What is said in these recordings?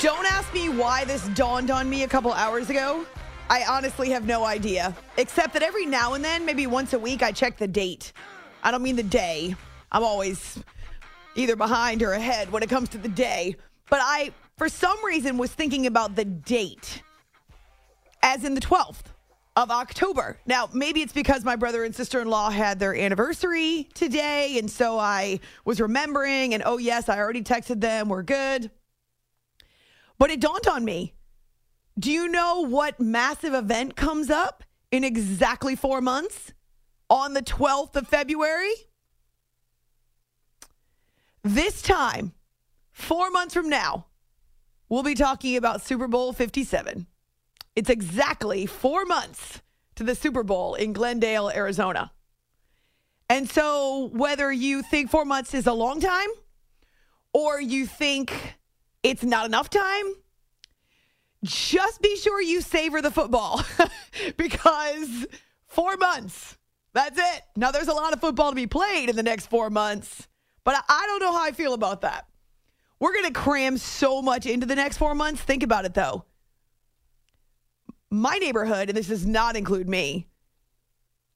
Don't ask me why this dawned on me a couple hours ago. I honestly have no idea. Except that every now and then, maybe once a week, I check the date. I don't mean the day. I'm always either behind or ahead when it comes to the day. But I, for some reason, was thinking about the date, as in the 12th of October. Now, maybe it's because my brother and sister in law had their anniversary today. And so I was remembering, and oh, yes, I already texted them. We're good. But it dawned on me. Do you know what massive event comes up in exactly four months on the 12th of February? This time, four months from now, we'll be talking about Super Bowl 57. It's exactly four months to the Super Bowl in Glendale, Arizona. And so, whether you think four months is a long time or you think it's not enough time, just be sure you savor the football because four months, that's it. Now, there's a lot of football to be played in the next four months, but I don't know how I feel about that. We're going to cram so much into the next four months. Think about it, though. My neighborhood, and this does not include me,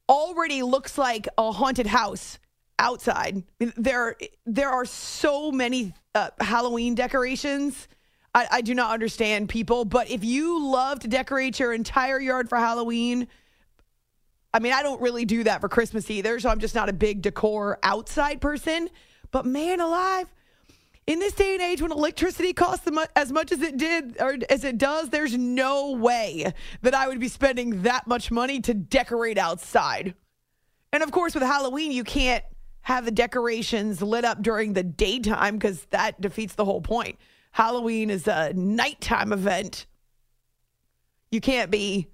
already looks like a haunted house outside. There, there are so many uh, Halloween decorations. I, I do not understand people, but if you love to decorate your entire yard for Halloween, I mean, I don't really do that for Christmas either, so I'm just not a big decor outside person. But man alive, in this day and age when electricity costs as much as it did or as it does, there's no way that I would be spending that much money to decorate outside. And of course, with Halloween, you can't have the decorations lit up during the daytime because that defeats the whole point. Halloween is a nighttime event. You can't be,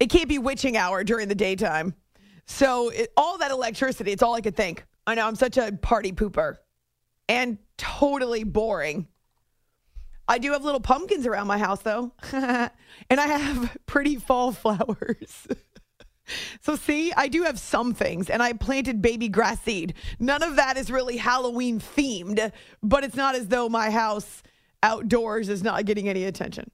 it can't be witching hour during the daytime. So it, all that electricity, it's all I could think. I know I'm such a party pooper and totally boring. I do have little pumpkins around my house though. and I have pretty fall flowers. So, see, I do have some things, and I planted baby grass seed. None of that is really Halloween themed, but it's not as though my house outdoors is not getting any attention.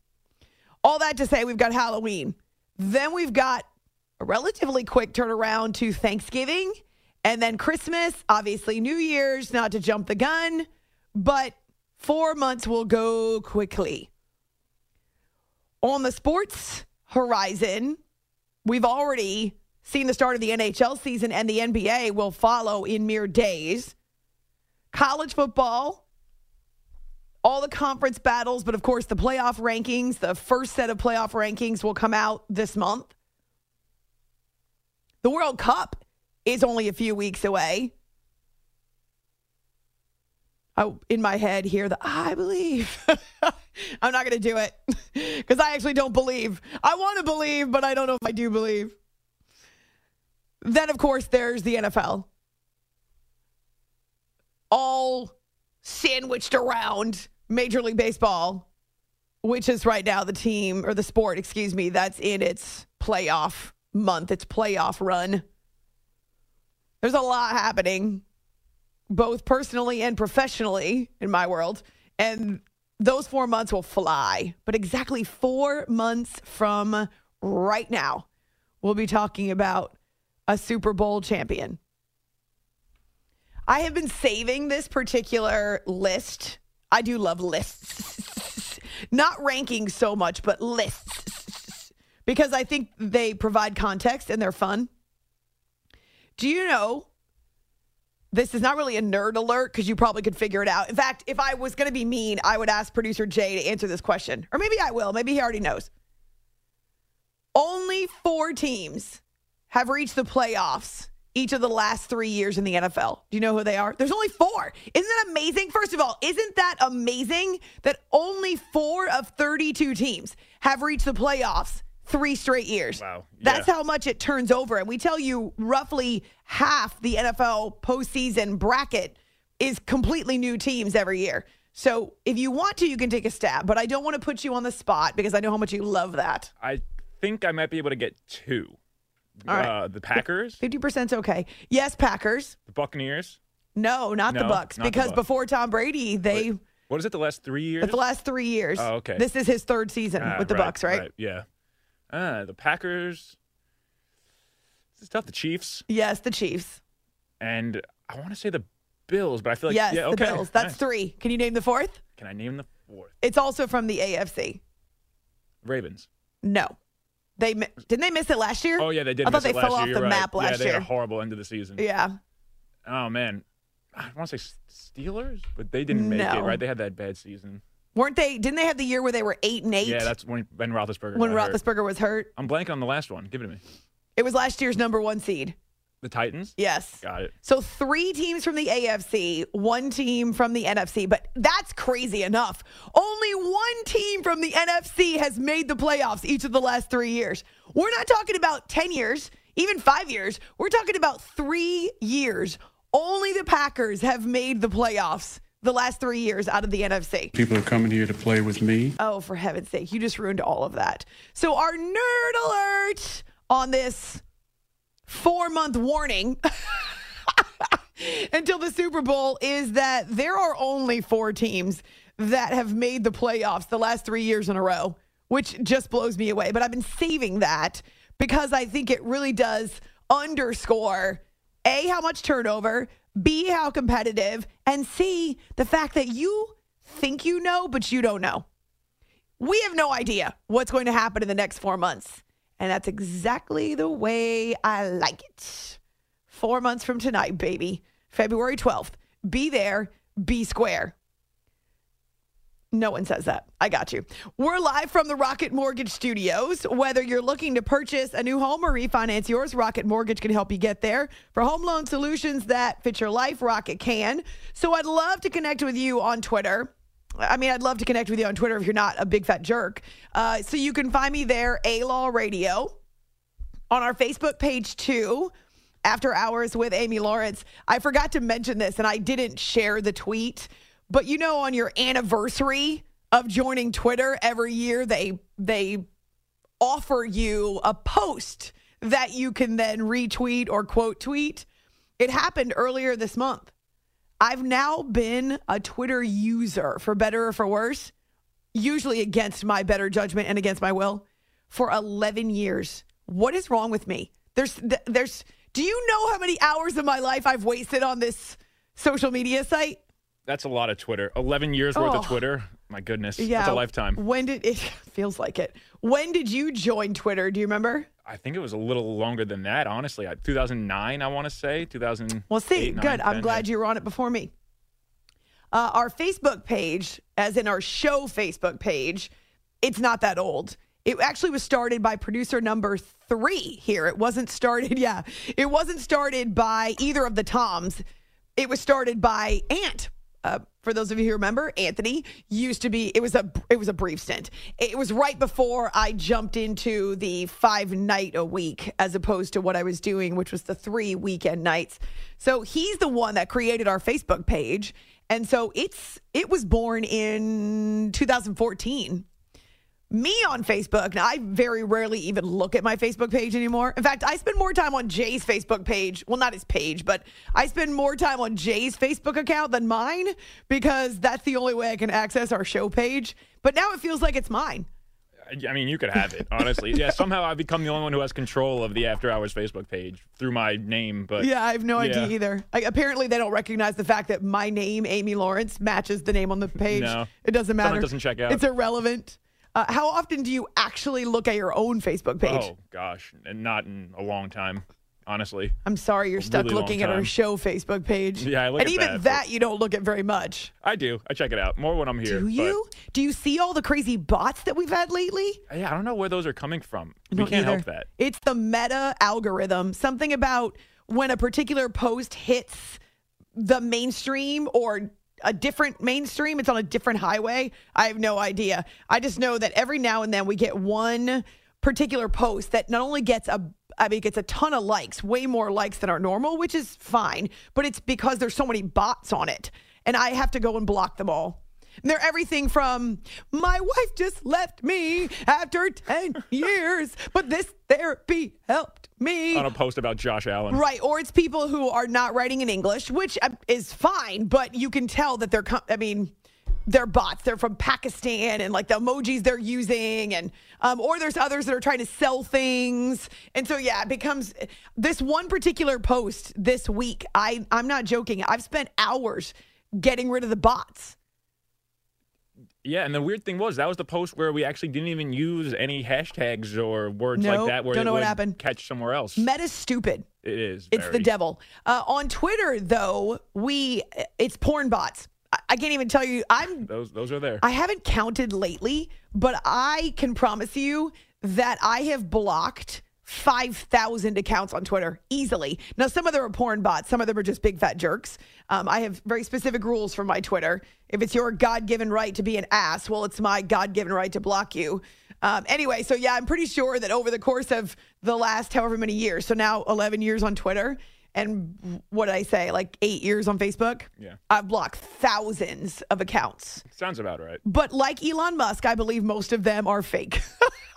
All that to say, we've got Halloween. Then we've got a relatively quick turnaround to Thanksgiving, and then Christmas, obviously, New Year's, not to jump the gun, but four months will go quickly. On the sports horizon, We've already seen the start of the NHL season, and the NBA will follow in mere days. College football, all the conference battles, but of course, the playoff rankings, the first set of playoff rankings will come out this month. The World Cup is only a few weeks away. I, in my head here, the I believe. I'm not going to do it because I actually don't believe. I want to believe, but I don't know if I do believe. Then, of course, there's the NFL. All sandwiched around Major League Baseball, which is right now the team or the sport, excuse me, that's in its playoff month, its playoff run. There's a lot happening, both personally and professionally in my world. And those four months will fly. But exactly four months from right now, we'll be talking about a Super Bowl champion. I have been saving this particular list. I do love lists, not ranking so much, but lists, because I think they provide context and they're fun. Do you know? This is not really a nerd alert because you probably could figure it out. In fact, if I was going to be mean, I would ask producer Jay to answer this question. Or maybe I will. Maybe he already knows. Only four teams have reached the playoffs each of the last three years in the NFL. Do you know who they are? There's only four. Isn't that amazing? First of all, isn't that amazing that only four of 32 teams have reached the playoffs three straight years? Wow. That's how much it turns over. And we tell you roughly half the NFL postseason bracket is completely new teams every year. So if you want to, you can take a stab, but I don't want to put you on the spot because I know how much you love that. I think I might be able to get two. All right. Uh, the Packers, 50% is okay. Yes, Packers. the Buccaneers. No, not the Bucks. not the because Bucks. before Tom Brady, they What is it? The last three years? the last three years. Oh, okay. This is his third season Ah, with the Bucks, right? Yeah. Uh, the Packers. This is tough. The Chiefs Yes, the Chiefs. and I want to say the Bills, but I feel like yes, yeah, the. Bills. That's Nice. three. Can you name the fourth? Can I name the fourth? It's also from the AFC. Ravens. No, they didn't they miss it last year? Oh yeah, they did. I thought they fell year. off You're the right. map yeah, last they had year. a horrible end of the season. Yeah. Oh man, I want to say Steelers, but they didn't make No. it. Right? They had that bad season. Weren't they? Didn't they have the year where they were eight and eight? Yeah, that's when Ben Roethlisberger. when got hurt. Roethlisberger was hurt. I'm blanking on the last one. Give it to me. It was last year's number one seed. The Titans. Yes. Got it. So three teams from the AFC, one team from the NFC, but that's crazy enough. Only one team from the NFC has made the playoffs each of the last three years. We're not talking about 10 years, even five years. We're talking about three years. Only the Packers have made the playoffs the last three years out of the NFC. People are coming here to play with me. Oh, for heaven's sake, you just ruined all of that. So, our nerd alert on this four month warning until the Super Bowl is that there are only four teams that have made the playoffs the last three years in a row, which just blows me away. But I've been saving that because I think it really does underscore A, how much turnover, B, how competitive, and C, the fact that you think you know, but you don't know. We have no idea what's going to happen in the next four months. And that's exactly the way I like it. Four months from tonight, baby. February 12th. Be there, be square. No one says that. I got you. We're live from the Rocket Mortgage Studios. Whether you're looking to purchase a new home or refinance yours, Rocket Mortgage can help you get there. For home loan solutions that fit your life, Rocket can. So I'd love to connect with you on Twitter. I mean, I'd love to connect with you on Twitter if you're not a big fat jerk. Uh, so you can find me there, A Law Radio, on our Facebook page too. After hours with Amy Lawrence. I forgot to mention this and I didn't share the tweet, but you know, on your anniversary of joining Twitter every year, they they offer you a post that you can then retweet or quote tweet. It happened earlier this month. I've now been a Twitter user, for better or for worse, usually against my better judgment and against my will, for 11 years. What is wrong with me? There's, there's, do you know how many hours of my life I've wasted on this social media site? That's a lot of Twitter. 11 years worth Oh. of Twitter. My goodness. Yeah. That's a lifetime. When did it feels like it? When did you join Twitter? Do you remember? I think it was a little longer than that, honestly. I- 2009, I want to say. 2000. Well, see, good. I'm glad you were on it before me. Uh, our Facebook page, as in our show Facebook page, it's not that old. It actually was started by producer number three here. It wasn't started, yeah, it wasn't started by either of the Toms. It was started by Ant. Uh, for those of you who remember, Anthony used to be. It was a it was a brief stint. It was right before I jumped into the five night a week as opposed to what I was doing, which was the three weekend nights. So he's the one that created our Facebook page. And so it's it was born in 2014. Me on Facebook, now I very rarely even look at my Facebook page anymore. In fact, I spend more time on Jay's Facebook page. Well, not his page, but I spend more time on Jay's Facebook account than mine because that's the only way I can access our show page. But now it feels like it's mine. I- mean, you could have it, honestly. yeah, somehow I've become the only one who has control of the After Hours Facebook page through my name. But Yeah, I have no idea either. Like, apparently, they don't recognize the fact that my name, Amy Lawrence, matches the name on the page. No. it doesn't matter. matter. doesn't check out. It's irrelevant. Uh, how often do you actually look at your own Facebook page? Oh gosh, and not in a long time, honestly. I'm sorry, you're stuck really looking at our show Facebook page. Yeah, I look and at even that, that, you don't look at very much. I do. I check it out more when I'm here. Do but- you? Do you see all the crazy bots that we've had lately? yeah, I don't know where those are coming from. We can't either. help that. It's the meta algorithm. Something about when a particular post hits the mainstream or a different mainstream, it's on a different highway. I have no idea. I just know that every now and then we get one particular post that not only gets a I mean, it gets a ton of likes, way more likes than our normal, which is fine, but it's because there's so many bots on it. And I have to go and block them all. And they're everything from my wife just left me after 10 years, but this therapy helped me. On a post about Josh Allen. Right, or it's people who are not writing in English, which uh, is fine, but you can tell that they're, I mean, they're bots. They're from Pakistan, and like the emojis they're using, and um, or there's others that are trying to sell things, and so yeah, it becomes this one particular post this week. I I'm not joking. I've spent hours getting rid of the bots. Yeah, and the weird thing was that was the post where we actually didn't even use any hashtags or words like that where don't know what happened. catch somewhere else. Meta's stupid. it is. It's the devil. Uh, on Twitter, though, we it's porn bots. I, I can't even tell you. I'm Those those are there. I haven't counted lately, but I can promise you that I have blocked 5,000 accounts on Twitter easily. Now, some of them are porn bots, some of them are just big fat jerks. Um, I have very specific rules for my Twitter. If it's your God given right to be an ass, well, it's my God given right to block you. Um, anyway, so yeah, I'm pretty sure that over the course of the last however many years, so now 11 years on Twitter, and what did I say, like eight years on Facebook? Yeah. I've blocked thousands of accounts. Sounds about right. But like Elon Musk, I believe most of them are fake.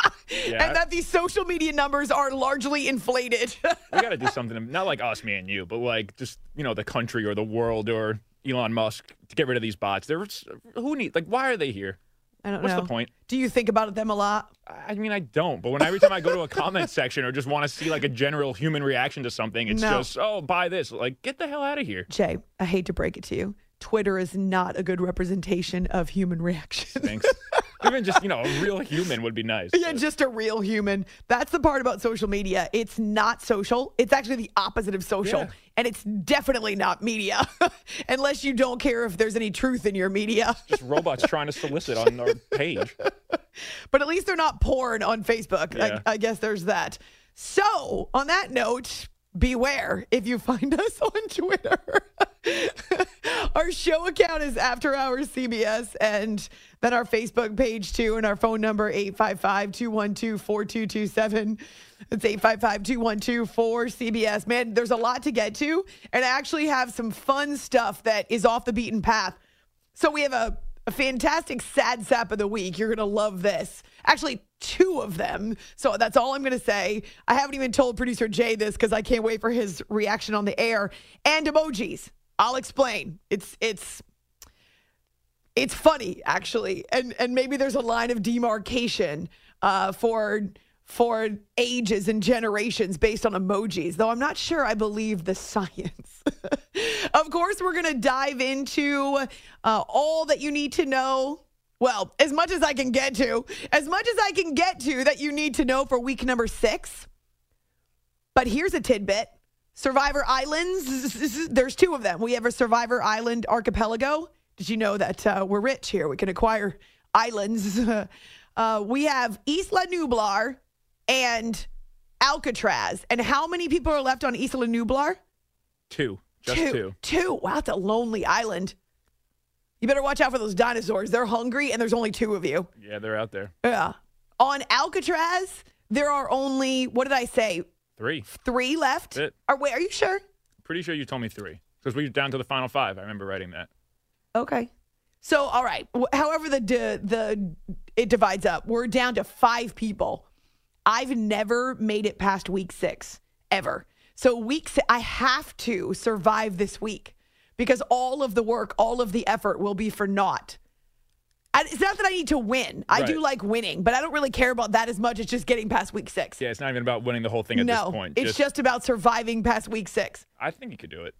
Yeah. and that these social media numbers are largely inflated. we got to do something. Not like us, me and you, but like just you know the country or the world or Elon Musk to get rid of these bots. There's who need like why are they here? I don't What's know. What's the point? Do you think about them a lot? I mean, I don't. But when every time I go to a comment section or just want to see like a general human reaction to something, it's No. just oh buy this. Like get the hell out of here. Jay, I hate to break it to you. Twitter is not a good representation of human reaction. Thanks. Even just you know a real human would be nice. Yeah, just a real human. That's the part about social media. It's not social. It's actually the opposite of social. Yeah. And it's definitely not media, unless you don't care if there's any truth in your media. just robots trying to solicit on our page. But at least they're not porn on Facebook. Yeah. I, I guess there's that. So, on that note, beware if you find us on Twitter. our show account is After Hours CBS, and then our Facebook page too, and our phone number 855-212-4227. It's 855-212-4CBS. Man, there's a lot to get to, and I actually have some fun stuff that is off the beaten path. So we have a, a fantastic sad sap of the week. You're going to love this. Actually, two of them. So that's all I'm going to say. I haven't even told producer Jay this because I can't wait for his reaction on the air. And emojis. I'll explain. It's it's it's funny actually, and and maybe there's a line of demarcation uh, for for ages and generations based on emojis. Though I'm not sure I believe the science. of course, we're gonna dive into uh, all that you need to know. Well, as much as I can get to, as much as I can get to that you need to know for week number six. But here's a tidbit Survivor Islands, there's two of them. We have a Survivor Island archipelago. Did you know that uh, we're rich here? We can acquire islands. uh, we have Isla Nublar and Alcatraz. And how many people are left on Isla Nublar? Two, just two. Two. Wow, it's a lonely island. You better watch out for those dinosaurs. They're hungry, and there's only two of you. Yeah, they're out there. Yeah. On Alcatraz, there are only, what did I say? Three. Three left? That's it. Are, wait, are you sure? Pretty sure you told me three because we were down to the final five. I remember writing that. Okay. So, all right. However, the the, the it divides up. We're down to five people. I've never made it past week six ever. So week si- I have to survive this week because all of the work, all of the effort will be for naught. I, it's not that I need to win. I do like winning, but I don't really care about that as much as just getting past week six. Yeah, it's not even about winning the whole thing at no, this point. it's just about surviving past week six. I think you could do it.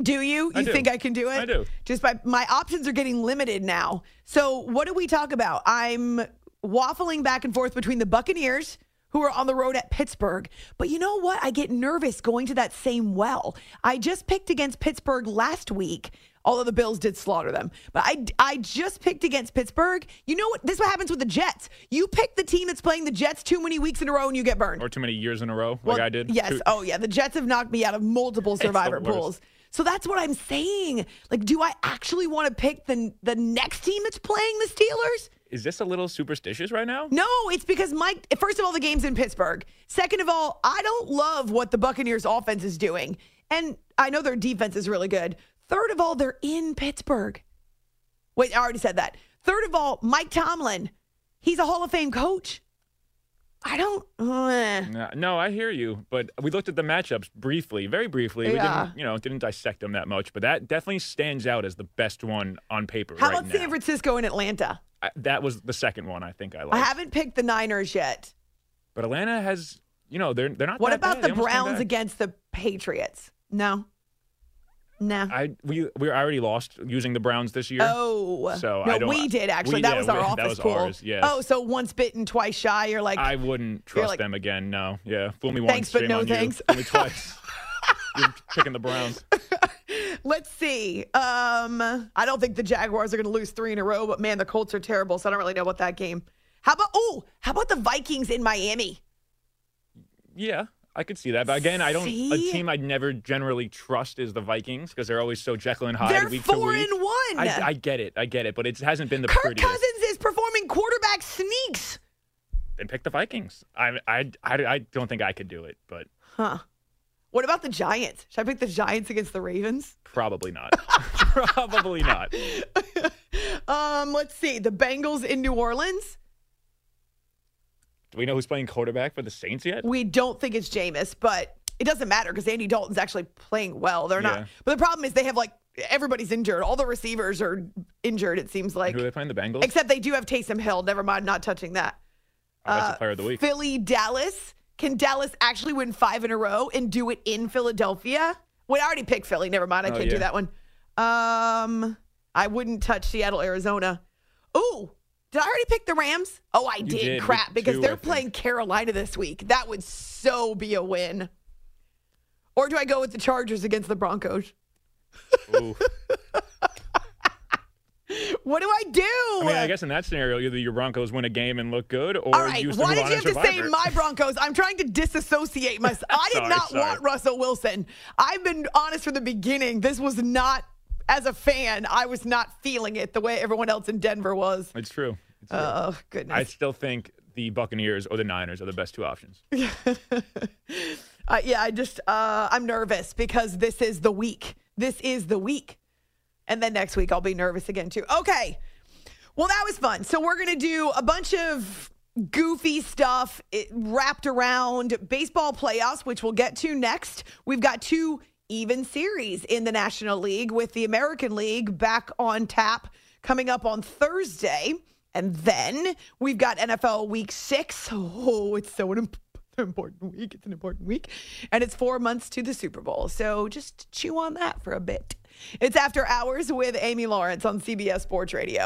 Do you? I You do. think I can do it? I do. Just by my options are getting limited now. So what do we talk about? I'm waffling back and forth between the Buccaneers, who are on the road at Pittsburgh. But you know what? I get nervous going to that same well. I just picked against Pittsburgh last week. Although the Bills did slaughter them, but I I just picked against Pittsburgh. You know what? This is what happens with the Jets. You pick the team that's playing the Jets too many weeks in a row, and you get burned. Or too many years in a row, like I did. Yes. Two- Oh, yeah. The Jets have knocked me out of multiple survivor pools. So that's what I'm saying. Like, do I actually want to pick the the next team that's playing the Steelers? Is this a little superstitious right now? No, it's because Mike. First of all, the game's in Pittsburgh. Second of all, I don't love what the Buccaneers' offense is doing, and I know their defense is really good. Third of all, they're in Pittsburgh. Wait, I already said that. Third of all, Mike Tomlin, he's a Hall of Fame coach. I don't. uh, No, no, I hear you, but we looked at the matchups briefly, very briefly. We didn't, you know, didn't dissect them that much, but that definitely stands out as the best one on paper how right about now. San Francisco and Atlanta? I- that was the second one I think I like. I haven't picked the Niners yet. but Atlanta has, you know, they're they're not. What about bad. the They almost came Browns against the Patriots? No. No. I we we already lost using the Browns this year. Oh, So no, I don't- we did actually. we that did. was our We- office that was pool. ours, yes. Oh, so once bitten, twice shy. You're like, I wouldn't trust like- them again. No, yeah, fool me once, Thanks, but no on you. thanks. Fool me twice. You're picking the Browns. let's see. Um, I don't think the Jaguars are going to lose three in a row, but man, the Colts are terrible, so I don't really know about that game. How about oh, how about the Vikings in Miami? Yeah, I could see that. But again, I don't. A team I'd never generally trust is the Vikings because they're always so Jekyll and Hyde They're week to four week. and one. I, I get it. I get it. But it hasn't been the Kirk prettiest. Cousins is performing quarterback sneaks. Then pick the Vikings. I, I, I, I don't think I could do it, but Huh. What about the Giants? Should I pick the Giants against the Ravens? probably not. probably not. Um, let's see. The Bengals in New Orleans. Do we know who's playing quarterback for the Saints yet? We don't think it's Jameis, but it doesn't matter because Andy Dalton's actually playing well. They're Yeah. not. But the problem is they have like everybody's injured. All the receivers are injured. It seems like, Who are they playing? The Bengals. except they do have Taysom Hill. Never mind, not touching that. Oh, that's Uh, the player of the week. Philly, Dallas. Can Dallas actually win five in a row and do it in Philadelphia? Wait, I already picked Philly. Never mind. I Oh, can't do yeah. that one. Um, I wouldn't touch Seattle, Arizona. Ooh, did I already pick the Rams? Oh, I did. did, Crap, because two, they're playing Carolina this week. That would so be a win. Or do I go with the Chargers against the Broncos? Ooh. What do I do? I mean, I guess in that scenario, either your Broncos win a game and look good, or All right. you Why did you have to say my Broncos? I'm trying to disassociate myself. I did Sorry, not sorry. want Russell Wilson. I've been honest from the beginning. This was not, as a fan, I was not feeling it the way everyone else in Denver was. It's true. It's true. Oh, goodness! I still think the Buccaneers or the Niners are the best two options. Uh, yeah, I just, uh, I'm nervous because this is the week. This is the week. And then next week, I'll be nervous again, too. Okay. Well, that was fun. So, we're going to do a bunch of goofy stuff eh, wrapped around baseball playoffs, which we'll get to next. We've got two even series in the National League with the American League back on tap coming up on Thursday. And then we've got NFL week six. Oh, it's so an important week. It's an important week. And it's four months to the Super Bowl. So just chew on that for a bit. It's After Hours with Amy Lawrence on CBS Sports Radio.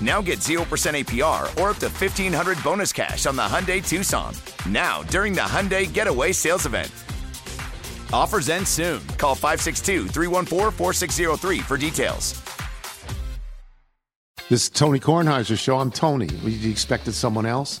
Now get 0% APR or up to 1500 bonus cash on the Hyundai Tucson. Now, during the Hyundai Getaway Sales Event. Offers end soon. Call 562 314 4603 for details. This is Tony Kornheiser's show. I'm Tony. You expected someone else?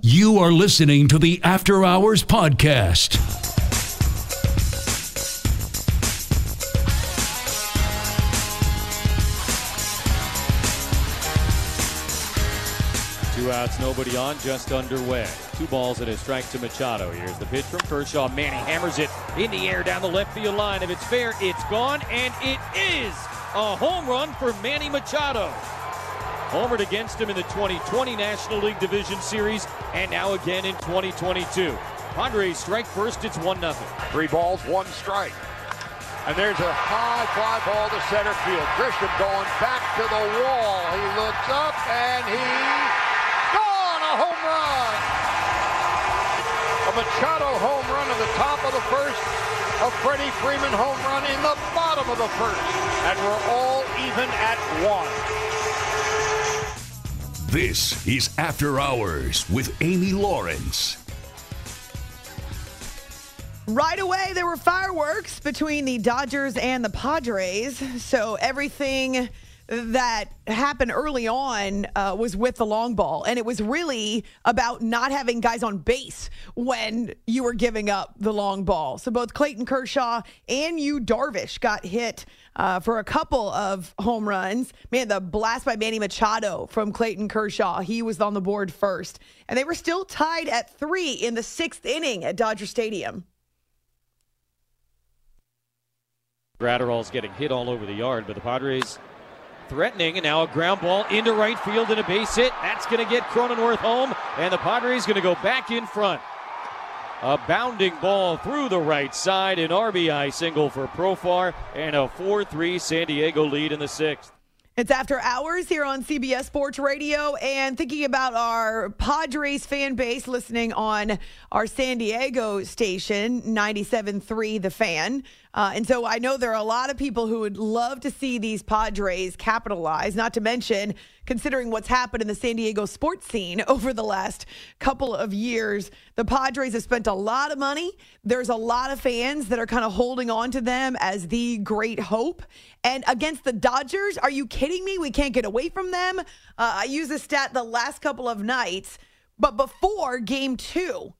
You are listening to the After Hours Podcast. Two outs, nobody on, just underway. Two balls and a strike to Machado. Here's the pitch from Kershaw. Manny hammers it in the air down the left field line. If it's fair, it's gone, and it is a home run for Manny Machado. Homered against him in the 2020 National League Division Series, and now again in 2022. Padres strike first, it's 1 0. Three balls, one strike. And there's a high fly ball to center field. Grisham going back to the wall. He looks up and he gone a home run. A Machado home run in the top of the first. A Freddie Freeman home run in the bottom of the first. And we're all even at one. This is After Hours with Amy Lawrence. Right away, there were fireworks between the Dodgers and the Padres. So everything that happened early on uh, was with the long ball. And it was really about not having guys on base when you were giving up the long ball. So both Clayton Kershaw and Yu Darvish got hit uh, for a couple of home runs. Man, the blast by Manny Machado from Clayton Kershaw, he was on the board first. And they were still tied at three in the sixth inning at Dodger Stadium. Graterol's getting hit all over the yard, but the Padres threatening, and now a ground ball into right field and a base hit. That's going to get Cronenworth home, and the Padres going to go back in front. A bounding ball through the right side, an RBI single for Profar, and a 4 3 San Diego lead in the sixth. It's after hours here on CBS Sports Radio and thinking about our Padres fan base listening on our San Diego station, 97.3 The Fan. Uh, and so I know there are a lot of people who would love to see these Padres capitalize, not to mention considering what's happened in the San Diego sports scene over the last couple of years. The Padres have spent a lot of money. There's a lot of fans that are kind of holding on to them as the great hope. And against the Dodgers, are you kidding me? We can't get away from them. Uh, I use this stat the last couple of nights, but before game two,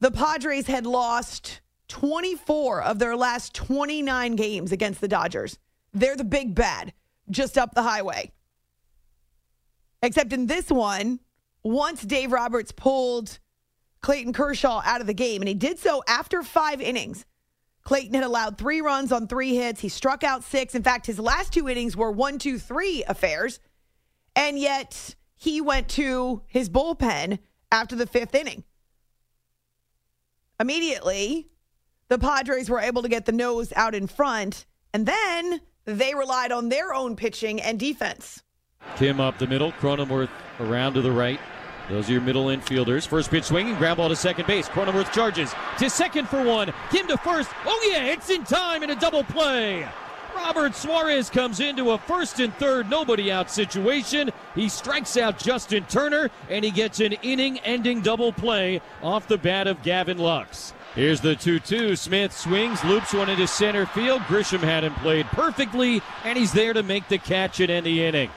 the Padres had lost 24 of their last 29 games against the Dodgers. They're the big bad just up the highway. Except in this one, once Dave Roberts pulled Clayton Kershaw out of the game, and he did so after five innings. Clayton had allowed three runs on three hits. He struck out six. In fact, his last two innings were one, two, three affairs. And yet he went to his bullpen after the fifth inning. Immediately, the Padres were able to get the nose out in front, and then they relied on their own pitching and defense. Kim up the middle, Cronenworth around to the right. Those are your middle infielders. First pitch swinging, ground ball to second base. Cronenworth charges to second for one. Kim to first. Oh yeah, it's in time in a double play. Robert Suarez comes into a first and third, nobody out situation. He strikes out Justin Turner, and he gets an inning ending double play off the bat of Gavin Lux. Here's the 2 2. Smith swings, loops one into center field. Grisham had him played perfectly, and he's there to make the catch and end the inning.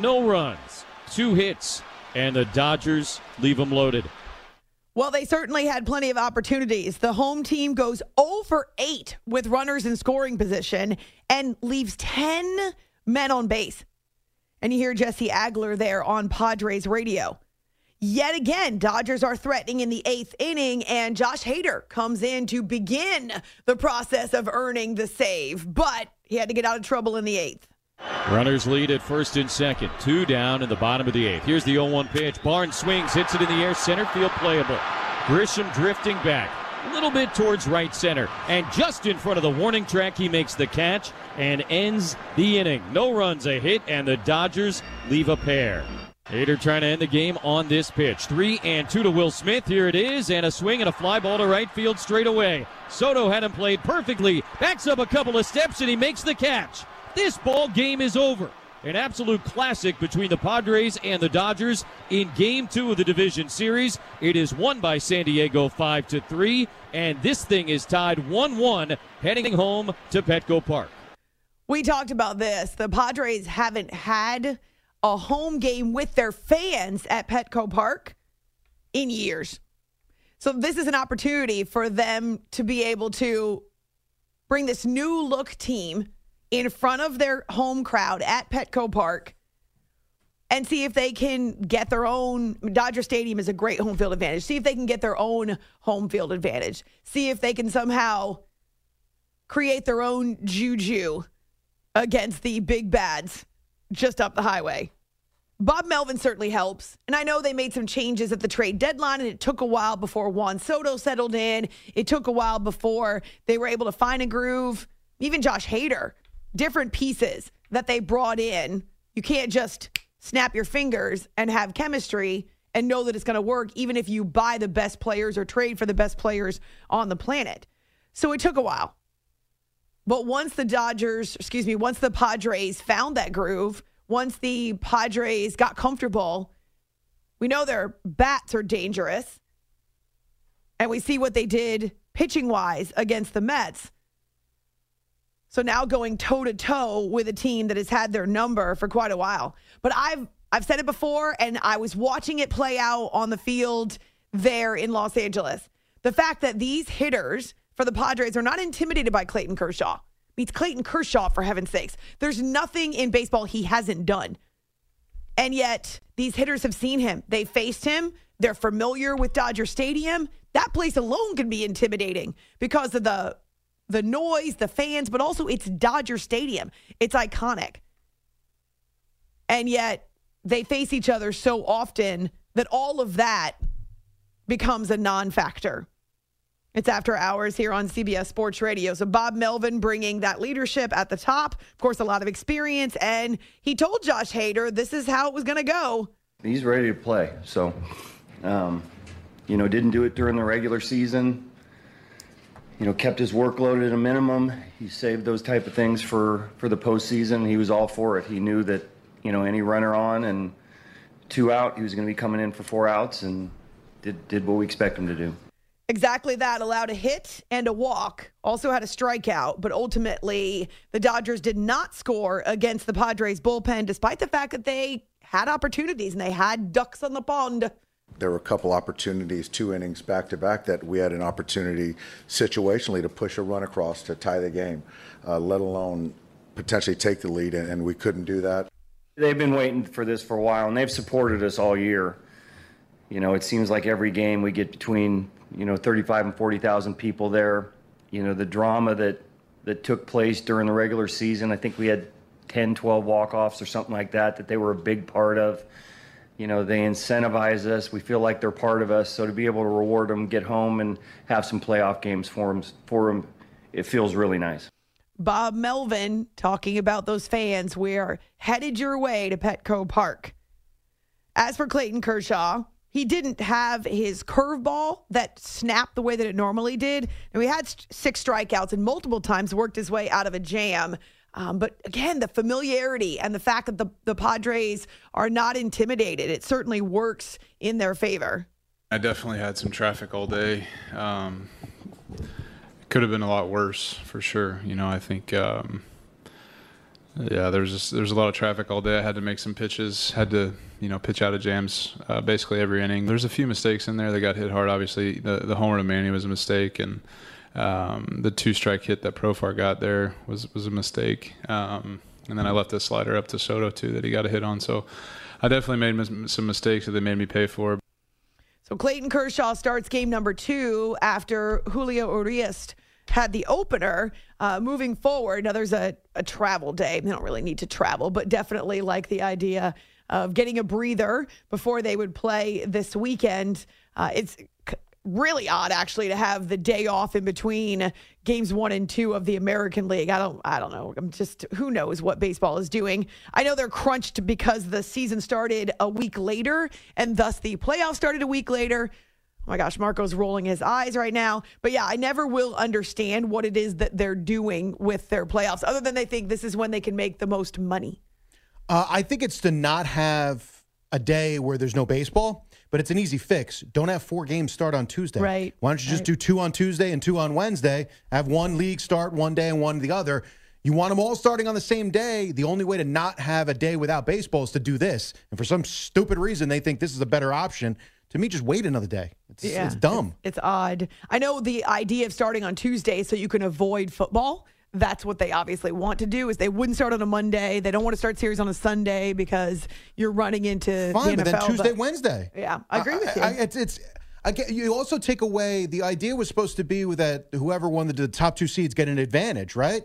No runs, two hits, and the Dodgers leave them loaded. Well, they certainly had plenty of opportunities. The home team goes 0 for 8 with runners in scoring position and leaves 10 men on base. And you hear Jesse Agler there on Padres radio. Yet again, Dodgers are threatening in the eighth inning, and Josh Hader comes in to begin the process of earning the save, but he had to get out of trouble in the eighth. Runners lead at first and second. Two down in the bottom of the eighth. Here's the 0 1 pitch. Barnes swings, hits it in the air, center field playable. Grisham drifting back a little bit towards right center. And just in front of the warning track, he makes the catch and ends the inning. No runs, a hit, and the Dodgers leave a pair. Hader trying to end the game on this pitch. Three and two to Will Smith. Here it is, and a swing and a fly ball to right field straight away. Soto had him played perfectly, backs up a couple of steps, and he makes the catch. This ball game is over. An absolute classic between the Padres and the Dodgers in game two of the division series. It is won by San Diego 5 to 3, and this thing is tied 1 1 heading home to Petco Park. We talked about this. The Padres haven't had a home game with their fans at Petco Park in years. So this is an opportunity for them to be able to bring this new look team in front of their home crowd at Petco Park and see if they can get their own Dodger Stadium is a great home field advantage. See if they can get their own home field advantage. See if they can somehow create their own juju against the big bads just up the highway. Bob Melvin certainly helps. And I know they made some changes at the trade deadline, and it took a while before Juan Soto settled in. It took a while before they were able to find a groove. Even Josh Hader, different pieces that they brought in. You can't just snap your fingers and have chemistry and know that it's going to work, even if you buy the best players or trade for the best players on the planet. So it took a while. But once the Dodgers, excuse me, once the Padres found that groove, once the Padres got comfortable, we know their bats are dangerous. And we see what they did pitching wise against the Mets. So now going toe to toe with a team that has had their number for quite a while. But I've I've said it before and I was watching it play out on the field there in Los Angeles. The fact that these hitters for the Padres are not intimidated by Clayton Kershaw. Meets Clayton Kershaw, for heaven's sakes. There's nothing in baseball he hasn't done. And yet, these hitters have seen him. They faced him. They're familiar with Dodger Stadium. That place alone can be intimidating because of the the noise, the fans, but also it's Dodger Stadium. It's iconic. And yet, they face each other so often that all of that becomes a non-factor. It's after hours here on CBS Sports Radio. So Bob Melvin bringing that leadership at the top, of course, a lot of experience, and he told Josh Hader this is how it was going to go. He's ready to play. So, um, you know, didn't do it during the regular season. You know, kept his workload at a minimum. He saved those type of things for for the postseason. He was all for it. He knew that you know any runner on and two out, he was going to be coming in for four outs, and did did what we expect him to do. Exactly that. Allowed a hit and a walk. Also had a strikeout, but ultimately the Dodgers did not score against the Padres bullpen, despite the fact that they had opportunities and they had ducks on the pond. There were a couple opportunities, two innings back to back, that we had an opportunity situationally to push a run across to tie the game, uh, let alone potentially take the lead, and, and we couldn't do that. They've been waiting for this for a while, and they've supported us all year. You know, it seems like every game we get between you know 35 and 40,000 people there. You know, the drama that that took place during the regular season. I think we had 10, 12 walk-offs or something like that that they were a big part of. You know, they incentivize us. We feel like they're part of us. So to be able to reward them, get home, and have some playoff games for them, for them it feels really nice. Bob Melvin talking about those fans. We are headed your way to Petco Park. As for Clayton Kershaw, he didn't have his curveball that snapped the way that it normally did. And we had six strikeouts and multiple times worked his way out of a jam. Um, but again, the familiarity and the fact that the, the Padres are not intimidated, it certainly works in their favor. I definitely had some traffic all day. Um, could have been a lot worse for sure. You know, I think, um, yeah, there's there's a lot of traffic all day. I had to make some pitches, had to, you know, pitch out of jams uh, basically every inning. There's a few mistakes in there that got hit hard. Obviously, the the homer to Manny was a mistake, and um, the two strike hit that Profar got there was was a mistake. Um, and then I left the slider up to Soto too that he got a hit on. So I definitely made mis- some mistakes that they made me pay for. So Clayton Kershaw starts game number two after Julio Urias had the opener. Uh, moving forward, now there's a, a travel day. They don't really need to travel, but definitely like the idea of getting a breather before they would play this weekend. Uh, it's really odd actually to have the day off in between games one and two of the American League. I don't I don't know. I'm just who knows what baseball is doing. I know they're crunched because the season started a week later and thus the playoffs started a week later. Oh my gosh, Marco's rolling his eyes right now. But yeah, I never will understand what it is that they're doing with their playoffs other than they think this is when they can make the most money. Uh, I think it's to not have a day where there's no baseball, but it's an easy fix. Don't have four games start on Tuesday. Right. Why don't you just Right. do two on Tuesday and two on Wednesday? Have one league start one day and one the other. You want them all starting on the same day. The only way to not have a day without baseball is to do this. And for some stupid reason, they think this is a better option. To me, just wait another day. It's, it's dumb. It's, it's odd. I know the idea of starting on Tuesday so you can avoid football. That's what they obviously want to do. Is they wouldn't start on a Monday. They don't want to start series on a Sunday because you're running into Fine, the but then Tuesday, Wednesday. Yeah, I agree with you. I, it's it's. I get, you also take away the idea was supposed to be that whoever won the, the top two seeds get an advantage, right?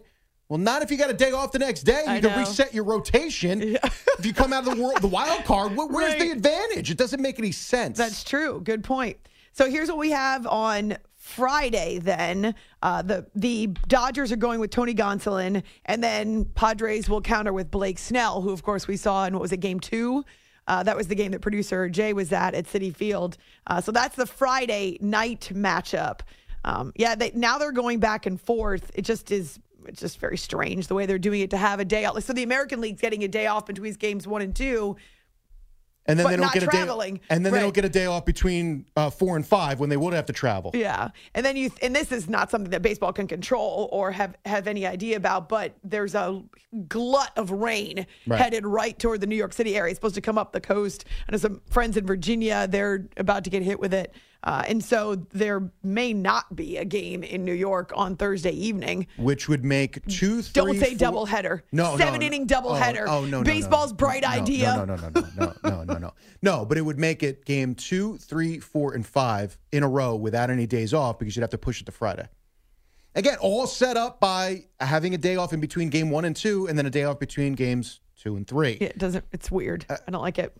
Well, not if you got a day off the next day. You I can know. reset your rotation. if you come out of the world, the wild card, wh- where's the advantage? It doesn't make any sense. That's true. Good point. So here's what we have on Friday. Then uh, the the Dodgers are going with Tony Gonsolin, and then Padres will counter with Blake Snell, who of course we saw in what was it, Game Two. Uh, that was the game that producer Jay was at at Citi Field. Uh, so that's the Friday night matchup. Um, yeah, they, now they're going back and forth. It just is. It's just very strange the way they're doing it to have a day off. So the American League's getting a day off between games one and two. and then but they don't not get a traveling. day. And then they don't get a day off between uh, four and five when they would have to travel. Yeah, and then you and this is not something that baseball can control or have have any idea about. But there's a glut of rain Right. headed right toward the New York City area. It's supposed to come up the coast. And there's some friends in Virginia. They're about to get hit with it, uh, and so there may not be a game in New York on Thursday evening. Which would make two, three, Don't say four- doubleheader. No, seven no. inning doubleheader. Oh, oh, no, no, Baseball's no. bright No, idea. No, no, no, no, no, no, no, no, no. But it would make it game two, three, four, and five in a row without any days off because you'd have to push it to Friday. Again, all set up by having a day off in between game one and two, and then a day off between games two and three. Yeah, it doesn't. It's weird. I don't like it.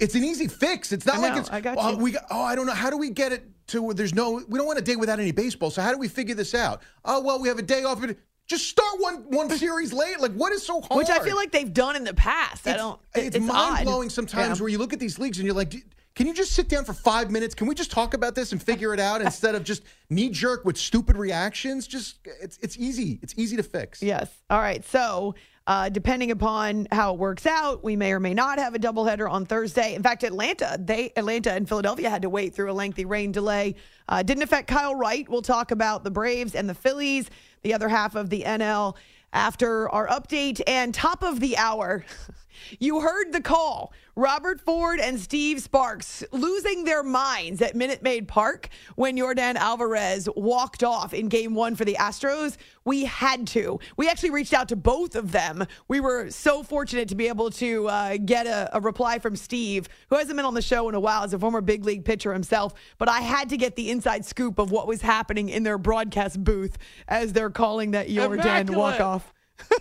It's an easy fix. It's not I like it's. I got oh, you. we got- oh, I don't know. How do we get it to where there's no? We don't want a day without any baseball. So how do we figure this out? Oh well, we have a day off. But just start one one series late. Like what is so hard? Which I feel like they've done in the past. I It's- don't. It's, odd. mind blowing sometimes Yeah. where you look at these leagues and you're like, can you just sit down for five minutes? Can we just talk about this and figure it out instead of just knee jerk with stupid reactions? Just it's it's easy. It's easy to fix. Yes. All right. So, uh, depending upon how it works out, we may or may not have a doubleheader on Thursday. In fact, Atlanta, they Atlanta and Philadelphia had to wait through a lengthy rain delay. Uh, didn't affect Kyle Wright. We'll talk about the Braves and the Phillies, the other half of the NL after our update and top of the hour. You heard the call. Robert Ford and Steve Sparks losing their minds at Minute Maid Park when Yordan Alvarez walked off in game one for the Astros. We had to. We actually reached out to both of them. We were so fortunate to be able to uh, get a, a reply from Steve, who hasn't been on the show in a while as a former big league pitcher himself. But I had to get the inside scoop of what was happening in their broadcast booth as they're calling that Yordan walk off.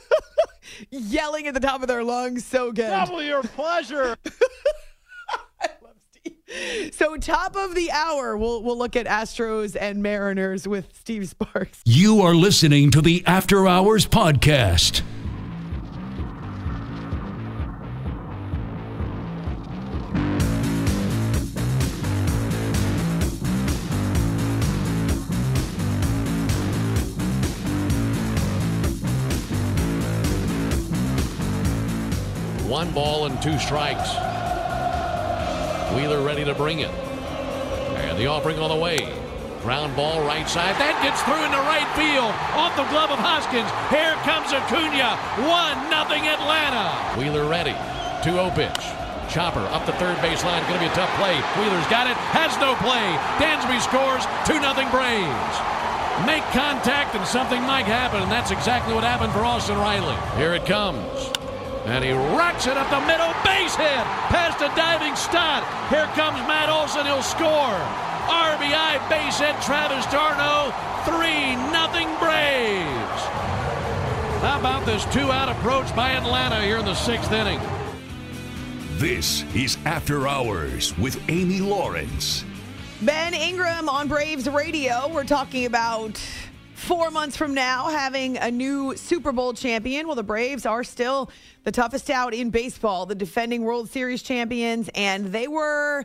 Yelling at the top of their lungs, so good. Double your pleasure. I love Steve. So top of the hour, we'll we'll look at Astros and Mariners with Steve Sparks. You are listening to the After Hours Podcast. One ball and two strikes. Wheeler ready to bring it. And the offering on the way. Ground ball right side. That gets through into right field. Off the glove of Hoskins. Here comes Acuna. 1 nothing Atlanta. Wheeler ready. 2 0 pitch. Chopper up the third base line. Going to be a tough play. Wheeler's got it. Has no play. Dansby scores. 2 0 Braves. Make contact and something might happen, and that's exactly what happened for Austin Riley. Here it comes. And he rocks it up the middle. Base hit. Past a diving Stott. Here comes Matt Olson. He'll score. RBI base hit Travis d'Arnaud. 3 nothing Braves. How about this two out approach by Atlanta here in the sixth inning? This is After Hours with Amy Lawrence. Ben Ingram on Braves Radio. We're talking about four months from now having a new Super Bowl champion. Well, the Braves are still the toughest out in baseball, the defending World Series champions, and they were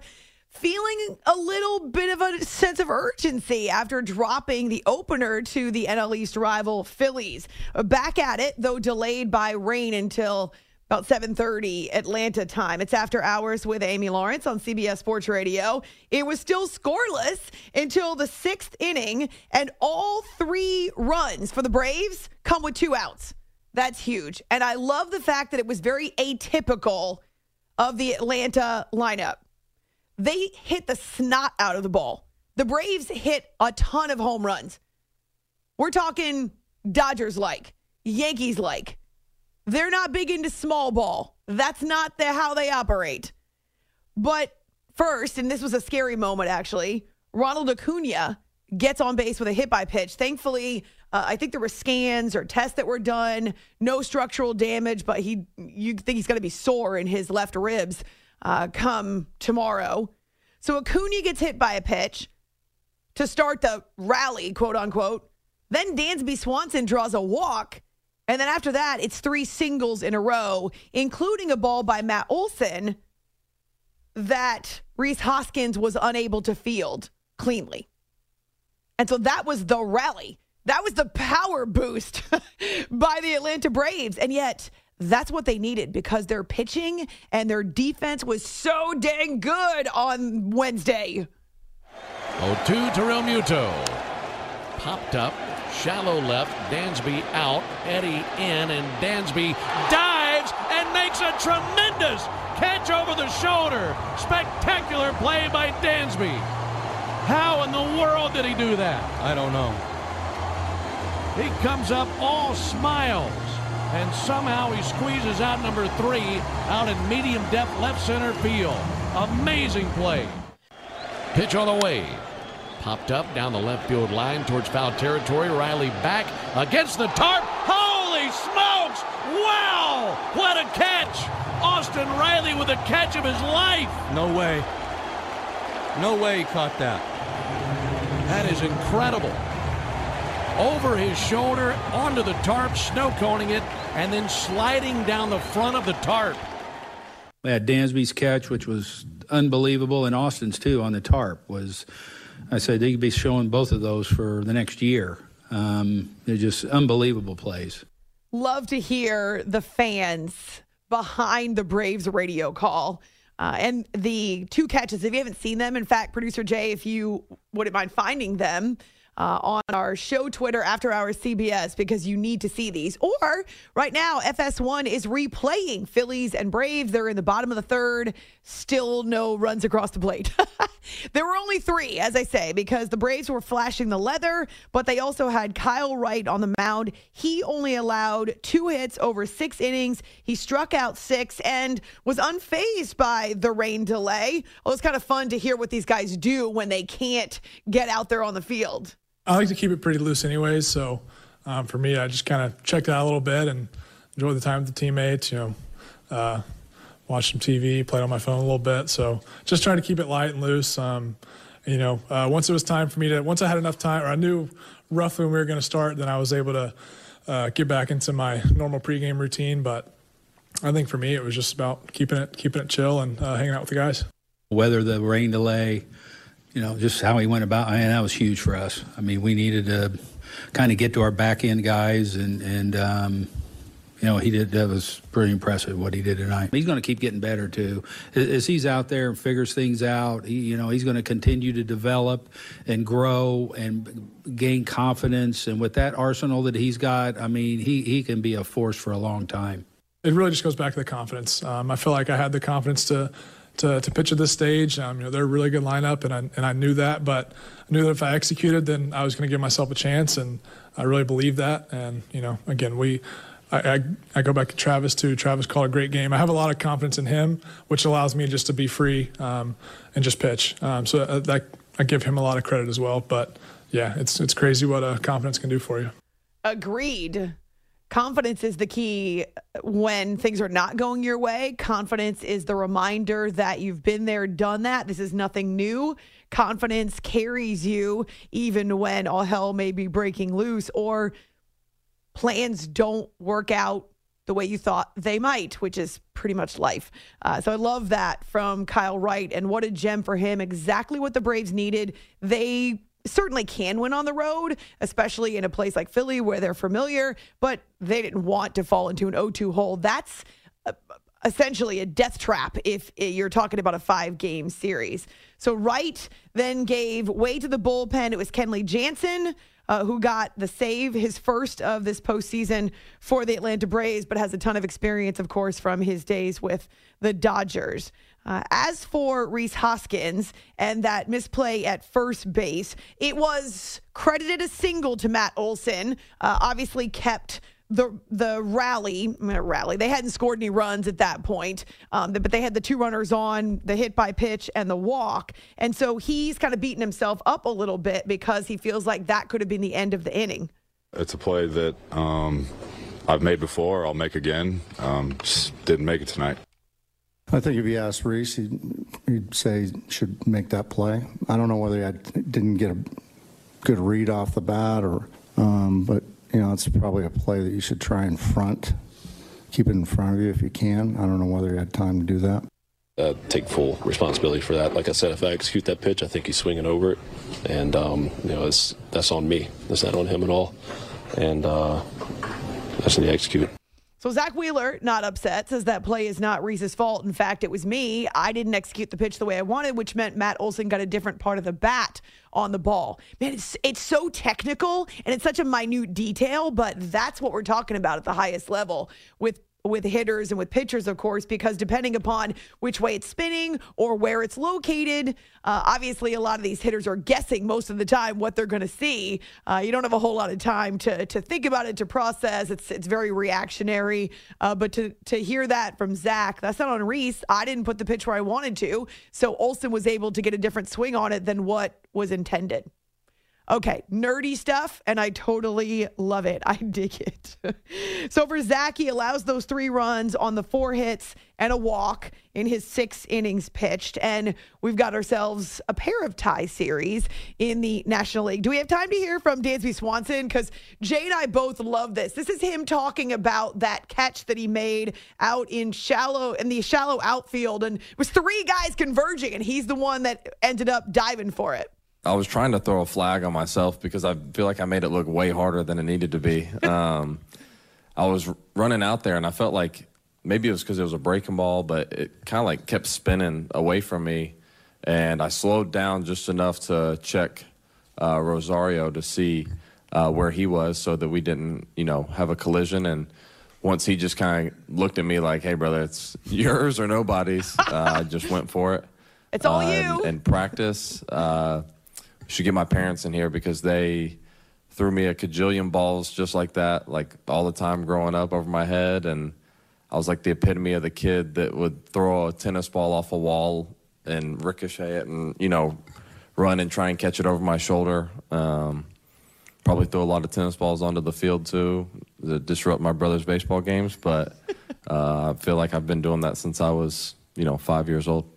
feeling a little bit of a sense of urgency after dropping the opener to the NL East rival Phillies. Back at it, though delayed by rain until about 7:30 Atlanta time. It's after hours with Amy Lawrence on CBS Sports Radio. It was still scoreless until the 6th inning and all 3 runs for the Braves come with two outs. That's huge. And I love the fact that it was very atypical of the Atlanta lineup. They hit the snot out of the ball. The Braves hit a ton of home runs. We're talking Dodgers like, Yankees like. They're not big into small ball. That's not the, how they operate. But first, and this was a scary moment actually, Ronald Acuna gets on base with a hit by pitch. Thankfully, uh, I think there were scans or tests that were done. No structural damage, but he you think he's going to be sore in his left ribs uh, come tomorrow. So Acuna gets hit by a pitch to start the rally, quote unquote. Then Dansby Swanson draws a walk and then after that, it's three singles in a row, including a ball by Matt Olson that Rhys Hoskins was unable to field cleanly. And so that was the rally. That was the power boost by the Atlanta Braves. And yet, that's what they needed because their pitching and their defense was so dang good on Wednesday. 0 2 to Realmuto. Popped up Shallow left, Dansby out, Eddie in, and Dansby dives and makes a tremendous catch over the shoulder. Spectacular play by Dansby. How in the world did he do that? I don't know. He comes up all smiles, and somehow he squeezes out number three out in medium depth left center field. Amazing play. Pitch on the way. Popped up down the left field line towards foul territory. Riley back against the tarp. Holy smokes! Wow! What a catch! Austin Riley with a catch of his life. No way. No way he caught that. That is incredible. Over his shoulder, onto the tarp, snow coning it, and then sliding down the front of the tarp. We had Dansby's catch, which was unbelievable, and Austin's too on the tarp was I said they could be showing both of those for the next year. Um, they're just unbelievable plays. Love to hear the fans behind the Braves radio call. Uh, and the two catches, if you haven't seen them, in fact, producer Jay, if you wouldn't mind finding them, uh, on our show Twitter after our CBS because you need to see these. Or right now, FS1 is replaying Phillies and Braves. They're in the bottom of the third, still no runs across the plate. there were only three, as I say, because the Braves were flashing the leather, but they also had Kyle Wright on the mound. He only allowed two hits over six innings. He struck out six and was unfazed by the rain delay. Well, it's kind of fun to hear what these guys do when they can't get out there on the field. I like to keep it pretty loose, anyways. So um, for me, I just kind of checked out a little bit and enjoyed the time with the teammates. You know, uh, watched some TV, played on my phone a little bit. So just trying to keep it light and loose. Um, you know, uh, once it was time for me to, once I had enough time, or I knew roughly when we were going to start, then I was able to uh, get back into my normal pregame routine. But I think for me, it was just about keeping it, keeping it chill and uh, hanging out with the guys. Whether the rain delay you know, just how he went about. I mean, that was huge for us. I mean, we needed to kind of get to our back end guys and and um, you know, he did that was pretty impressive what he did tonight. He's going to keep getting better too. As he's out there and figures things out, he, you know, he's going to continue to develop and grow and gain confidence. And with that arsenal that he's got, I mean, he he can be a force for a long time. It really just goes back to the confidence. Um, I feel like I had the confidence to. To, to pitch at this stage, um, you know they're a really good lineup, and I, and I knew that. But I knew that if I executed, then I was going to give myself a chance, and I really believe that. And you know, again, we I, I, I, go back to Travis too. Travis called a great game. I have a lot of confidence in him, which allows me just to be free um, and just pitch. Um, so uh, that, I give him a lot of credit as well. But yeah, it's it's crazy what a confidence can do for you. Agreed. Confidence is the key when things are not going your way. Confidence is the reminder that you've been there, done that. This is nothing new. Confidence carries you even when all hell may be breaking loose or plans don't work out the way you thought they might, which is pretty much life. Uh, so I love that from Kyle Wright, and what a gem for him. Exactly what the Braves needed. They certainly can win on the road, especially in a place like Philly where they're familiar, but they didn't want to fall into an 0 2 hole. That's uh, essentially a death trap if you're talking about a five game series. So Wright then gave way to the bullpen. It was Kenley Jansen uh, who got the save, his first of this postseason for the Atlanta Braves, but has a ton of experience, of course, from his days with the Dodgers. Uh, as for Rhys Hoskins and that misplay at first base, it was credited a single to Matt Olson. Uh, obviously, kept the the rally rally. They hadn't scored any runs at that point um, but they had the two runners on the hit by pitch and the walk. And so he's kind of beating himself up a little bit because he feels like that could have been the end of the inning. It's a play that um, i've made before i'll make again. Um, just didn't make it tonight I think if you asked Rhys, he'd, he'd say he should make that play. I don't know whether he didn't get a good read off the bat or, um, but you know, it's probably a play that you should try and front, keep it in front of you if you can. I don't know whether you had time to do that. Uh, take full responsibility for that. Like I said, if I execute that pitch, I think he's swinging over it, and um, you know, it's that's on me. It's not on him at all, and uh, that's the execute. So Zack Wheeler, not upset, says that play is not Rhys's fault. In fact, it was me. I didn't execute the pitch the way I wanted, which meant Matt Olson got a different part of the bat on the ball. Man, it's it's so technical and it's such a minute detail, but that's what we're talking about at the highest level with with hitters and with pitchers, of course, because depending upon which way it's spinning or where it's located, uh, obviously a lot of these hitters are guessing most of the time what they're going to see. Uh, you don't have a whole lot of time to to think about it, to process. It's it's very reactionary. Uh, but to to hear that from Zack, that's not on Rhys. I didn't put the pitch where I wanted to, so Olson was able to get a different swing on it than what was intended. Okay, nerdy stuff, and I totally love it. I dig it. so for Zack, he allows those three runs on the four hits and a walk in his six innings pitched. And we've got ourselves a pair of tie series in the National League. Do we have time to hear from Dansby Swanson? Because Jay and I both love this. This is him talking about that catch that he made out in shallow in the shallow outfield, and it was three guys converging, and he's the one that ended up diving for it. I was trying to throw a flag on myself because I feel like I made it look way harder than it needed to be. Um, I was running out there and I felt like maybe it was because it was a breaking ball, but it kind of like kept spinning away from me. And I slowed down just enough to check uh, Rosario to see uh, where he was so that we didn't, you know, have a collision. And once he just kind of looked at me like, hey, brother, it's yours or nobody's, uh, I just went for it. It's all uh, you. In practice, uh, should get my parents in here because they threw me a cajillion balls just like that, like all the time growing up over my head. And I was like the epitome of the kid that would throw a tennis ball off a wall and ricochet it and, you know, run and try and catch it over my shoulder. Um, probably throw a lot of tennis balls onto the field too to disrupt my brother's baseball games. But uh, I feel like I've been doing that since I was, you know, five years old.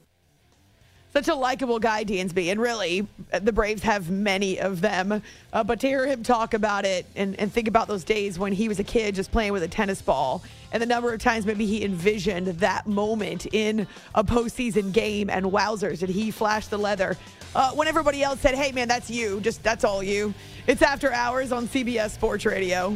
Such a likable guy, Dansby. And really, the Braves have many of them. Uh, but to hear him talk about it and, and think about those days when he was a kid just playing with a tennis ball and the number of times maybe he envisioned that moment in a postseason game and wowzers, did he flash the leather? Uh, when everybody else said, hey, man, that's you. Just that's all you. It's after hours on CBS Sports Radio.